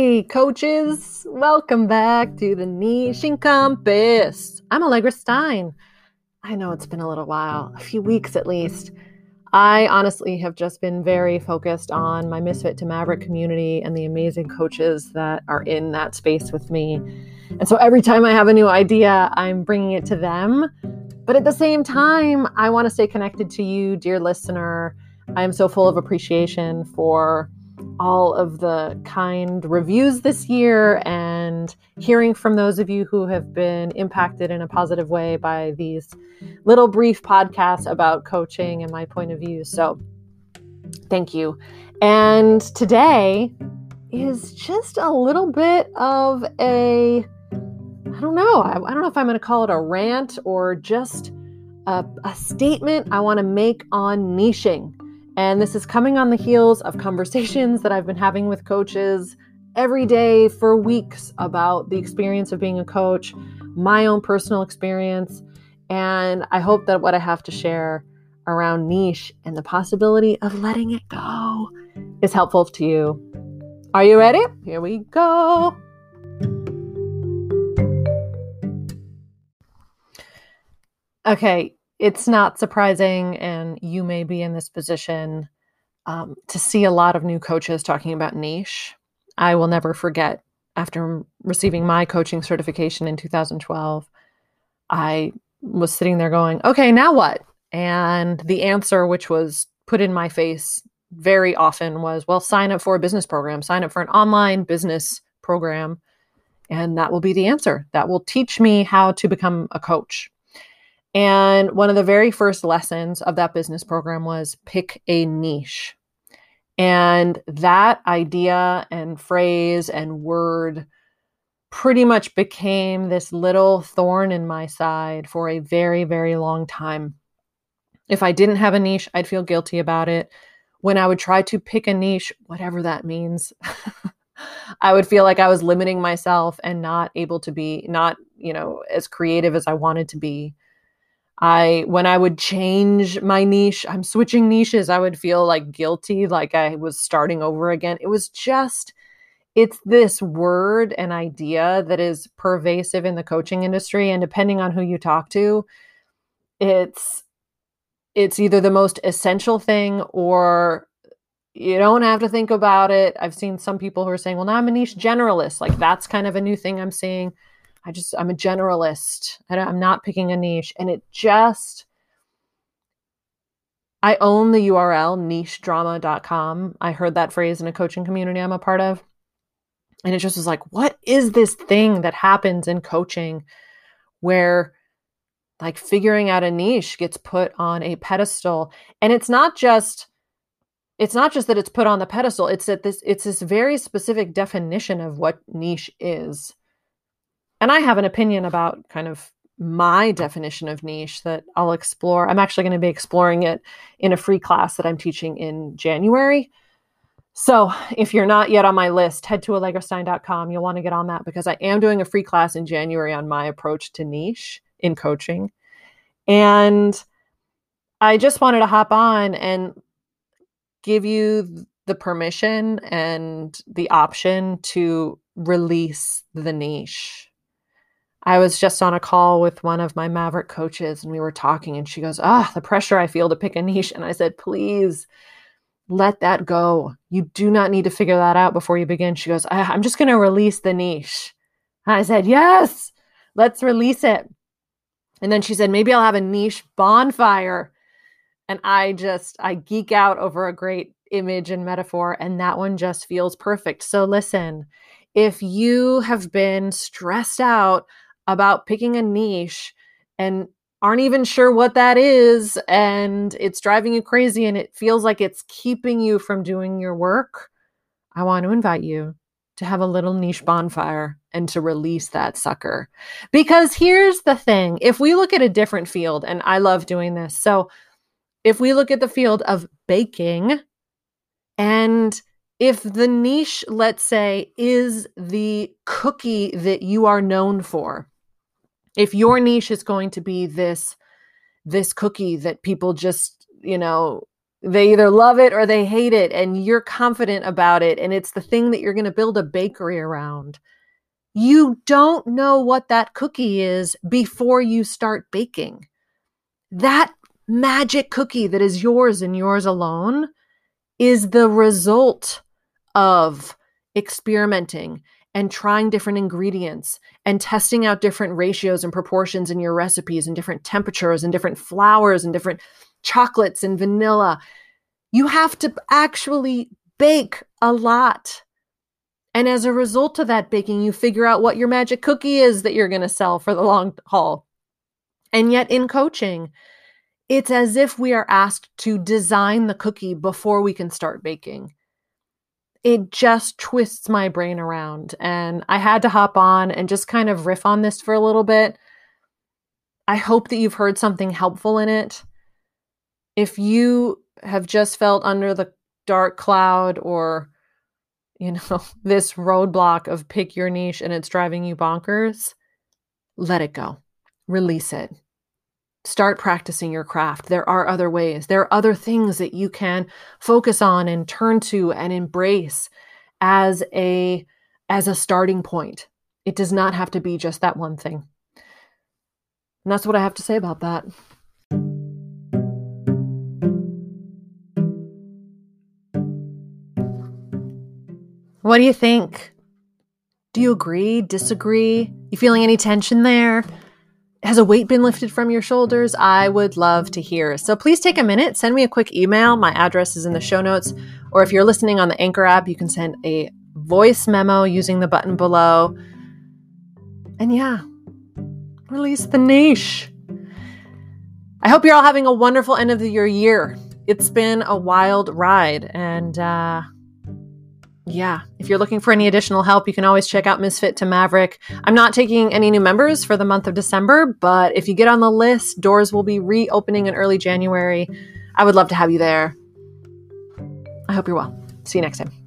Hey, coaches, welcome back to the Niche Compass. I'm Allegra Stein. I know it's been a little while, a few weeks at least. I honestly have just been very focused on my Misfit to Maverick community and the amazing coaches that are in that space with me. And so every time I have a new idea, I'm bringing it to them. But at the same time, I want to stay connected to you, dear listener. I am so full of appreciation for all of the kind reviews this year and hearing from those of you who have been impacted in a positive way by these little brief podcasts about coaching and my point of view. So, thank you. And today is just a little bit of a I don't know. I, I don't know if I'm going to call it a rant or just a, a statement I want to make on niching. And this is coming on the heels of conversations that I've been having with coaches every day for weeks about the experience of being a coach, my own personal experience. And I hope that what I have to share around niche and the possibility of letting it go is helpful to you. Are you ready? Here we go. Okay, it's not surprising, and you may be in this position um, to see a lot of new coaches talking about niche. I will never forget after receiving my coaching certification in 2012, I was sitting there going, okay, now what? And the answer, which was put in my face very often, was, well, sign up for a business program, sign up for an online business program. And that will be the answer. That will teach me how to become a coach. And one of the very first lessons of that business program was pick a niche. And that idea and phrase and word pretty much became this little thorn in my side for a very, very long time. If I didn't have a niche, I'd feel guilty about it. When I would try to pick a niche, whatever that means, I would feel like I was limiting myself and not able to be, not, you know, as creative as I wanted to be. I when I would change my niche, I'm switching niches, I would feel like guilty, like I was starting over again. It was just it's this word and idea that is pervasive in the coaching industry and depending on who you talk to, it's it's either the most essential thing or you don't have to think about it. I've seen some people who are saying, "Well, now I'm a niche generalist." Like that's kind of a new thing I'm seeing. I just, I'm a generalist. I'm not picking a niche. And it just, I own the URL nichedrama.com. I heard that phrase in a coaching community I'm a part of. And it just was like, what is this thing that happens in coaching where like figuring out a niche gets put on a pedestal? And it's not just, it's not just that it's put on the pedestal, it's that this, it's this very specific definition of what niche is and I have an opinion about kind of my definition of niche that I'll explore. I'm actually going to be exploring it in a free class that I'm teaching in January. So if you're not yet on my list, head to allegrastein.com. You'll want to get on that because I am doing a free class in January on my approach to niche in coaching. And I just wanted to hop on and give you the permission and the option to release the niche I was just on a call with one of my Maverick coaches and we were talking, and she goes, Ah, the pressure I feel to pick a niche. And I said, Please let that go. You do not need to figure that out before you begin. She goes, I'm just going to release the niche. And I said, Yes, let's release it. And then she said, Maybe I'll have a niche bonfire. And I just, I geek out over a great image and metaphor, and that one just feels perfect. So listen, if you have been stressed out about picking a niche and aren't even sure what that is and it's driving you crazy and it feels like it's keeping you from doing your work, I want to invite you to have a little niche bonfire and to release that sucker. Because here's the thing if we look at a different field, and I love doing this. So if we look at the field of baking, and if the niche, let's say, is the cookie that you are known for, if your niche is going to be this this cookie that people just you know they either love it or they hate it, and you're confident about it, and it's the thing that you're going to build a bakery around. You don't know what that cookie is before you start baking. That magic cookie that is yours and yours alone is the result of experimenting and trying different ingredients and testing out different ratios and proportions in your recipes and different temperatures and different flours and different chocolates and vanilla. You have to actually bake a lot. And as a result of that baking, you figure out what your magic cookie is that you're going to sell for the long haul. And yet, in coaching, it's as if we are asked to design the cookie before we can start baking it just twists my brain around. And I had to hop on and just kind of riff on this for a little bit. I hope that you've heard something helpful in it. If you have just felt under the dark cloud or, you know, this roadblock of pick your niche and it's driving you bonkers, let it go. Release it start practicing your craft. There are other ways. There are other things that you can focus on and turn to and embrace as a as a starting point. It does not have to be just that one thing. And that's what I have to say about that. What do you think? Do you agree? Disagree? You feeling any tension there? Has a weight been lifted from your shoulders? I would love to hear. So please take a minute, send me a quick email. My address is in the show notes. Or if you're listening on the Anchor app, you can send a voice memo using the button below. And yeah, release the niche. I hope you're all having a wonderful end of the year year. It's been a wild ride and uh yeah, if you're looking for any additional help, you can always check out Misfit to Maverick. I'm not taking any new members for the month of December, but if you get on the list, doors will be reopening in early January. I would love to have you there. I hope you're well. See you next time.